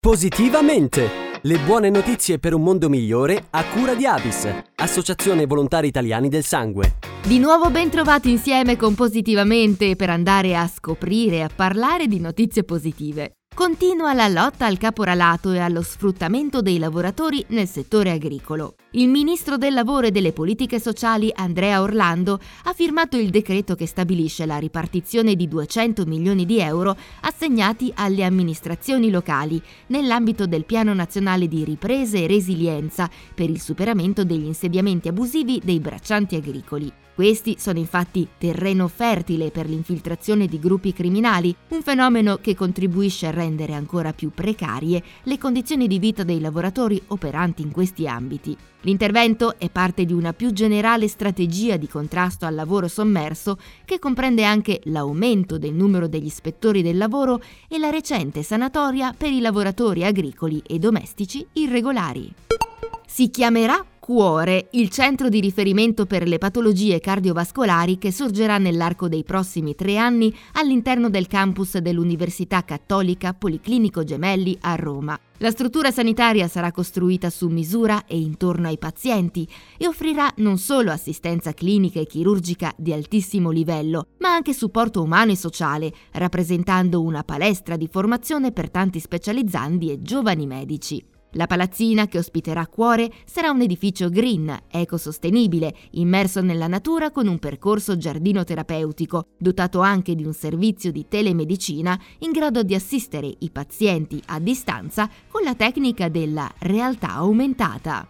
Positivamente! Le buone notizie per un mondo migliore a cura di Avis, Associazione Volontari Italiani del Sangue. Di nuovo ben trovati insieme con Positivamente per andare a scoprire e a parlare di notizie positive. Continua la lotta al caporalato e allo sfruttamento dei lavoratori nel settore agricolo. Il ministro del lavoro e delle politiche sociali Andrea Orlando ha firmato il decreto che stabilisce la ripartizione di 200 milioni di euro assegnati alle amministrazioni locali nell'ambito del Piano Nazionale di Ripresa e Resilienza per il superamento degli insediamenti abusivi dei braccianti agricoli. Questi sono infatti terreno fertile per l'infiltrazione di gruppi criminali, un fenomeno che contribuisce a rendere ancora più precarie le condizioni di vita dei lavoratori operanti in questi ambiti. L'intervento è parte di una più generale strategia di contrasto al lavoro sommerso che comprende anche l'aumento del numero degli ispettori del lavoro e la recente sanatoria per i lavoratori agricoli e domestici irregolari. Si chiamerà Cuore, il centro di riferimento per le patologie cardiovascolari che sorgerà nell'arco dei prossimi tre anni all'interno del campus dell'Università Cattolica Policlinico Gemelli a Roma. La struttura sanitaria sarà costruita su misura e intorno ai pazienti e offrirà non solo assistenza clinica e chirurgica di altissimo livello, ma anche supporto umano e sociale, rappresentando una palestra di formazione per tanti specializzandi e giovani medici. La palazzina che ospiterà Cuore sarà un edificio green, ecosostenibile, immerso nella natura con un percorso giardino terapeutico, dotato anche di un servizio di telemedicina in grado di assistere i pazienti a distanza con la tecnica della realtà aumentata.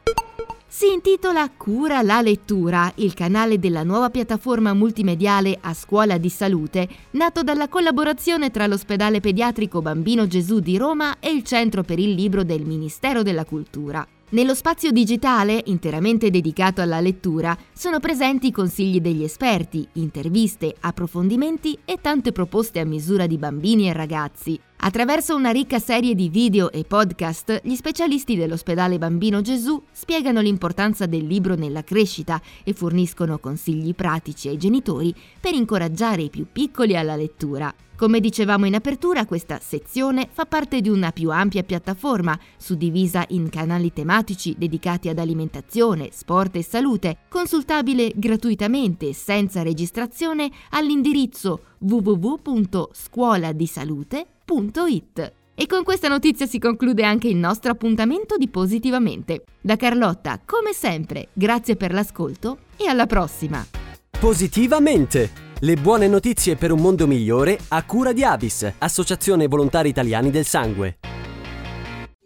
Si intitola Cura la lettura, il canale della nuova piattaforma multimediale a scuola di salute, nato dalla collaborazione tra l'ospedale pediatrico Bambino Gesù di Roma e il Centro per il Libro del Ministero della Cultura. Nello spazio digitale, interamente dedicato alla lettura, sono presenti consigli degli esperti, interviste, approfondimenti e tante proposte a misura di bambini e ragazzi. Attraverso una ricca serie di video e podcast, gli specialisti dell'ospedale Bambino Gesù spiegano l'importanza del libro nella crescita e forniscono consigli pratici ai genitori per incoraggiare i più piccoli alla lettura. Come dicevamo in apertura, questa sezione fa parte di una più ampia piattaforma, suddivisa in canali tematici dedicati ad alimentazione, sport e salute, consultabile gratuitamente senza registrazione all'indirizzo www.scuoladisalute.it. E con questa notizia si conclude anche il nostro appuntamento di Positivamente. Da Carlotta, come sempre, grazie per l'ascolto e alla prossima! Positivamente! Le buone notizie per un mondo migliore a cura di Avis, Associazione Volontari Italiani del Sangue.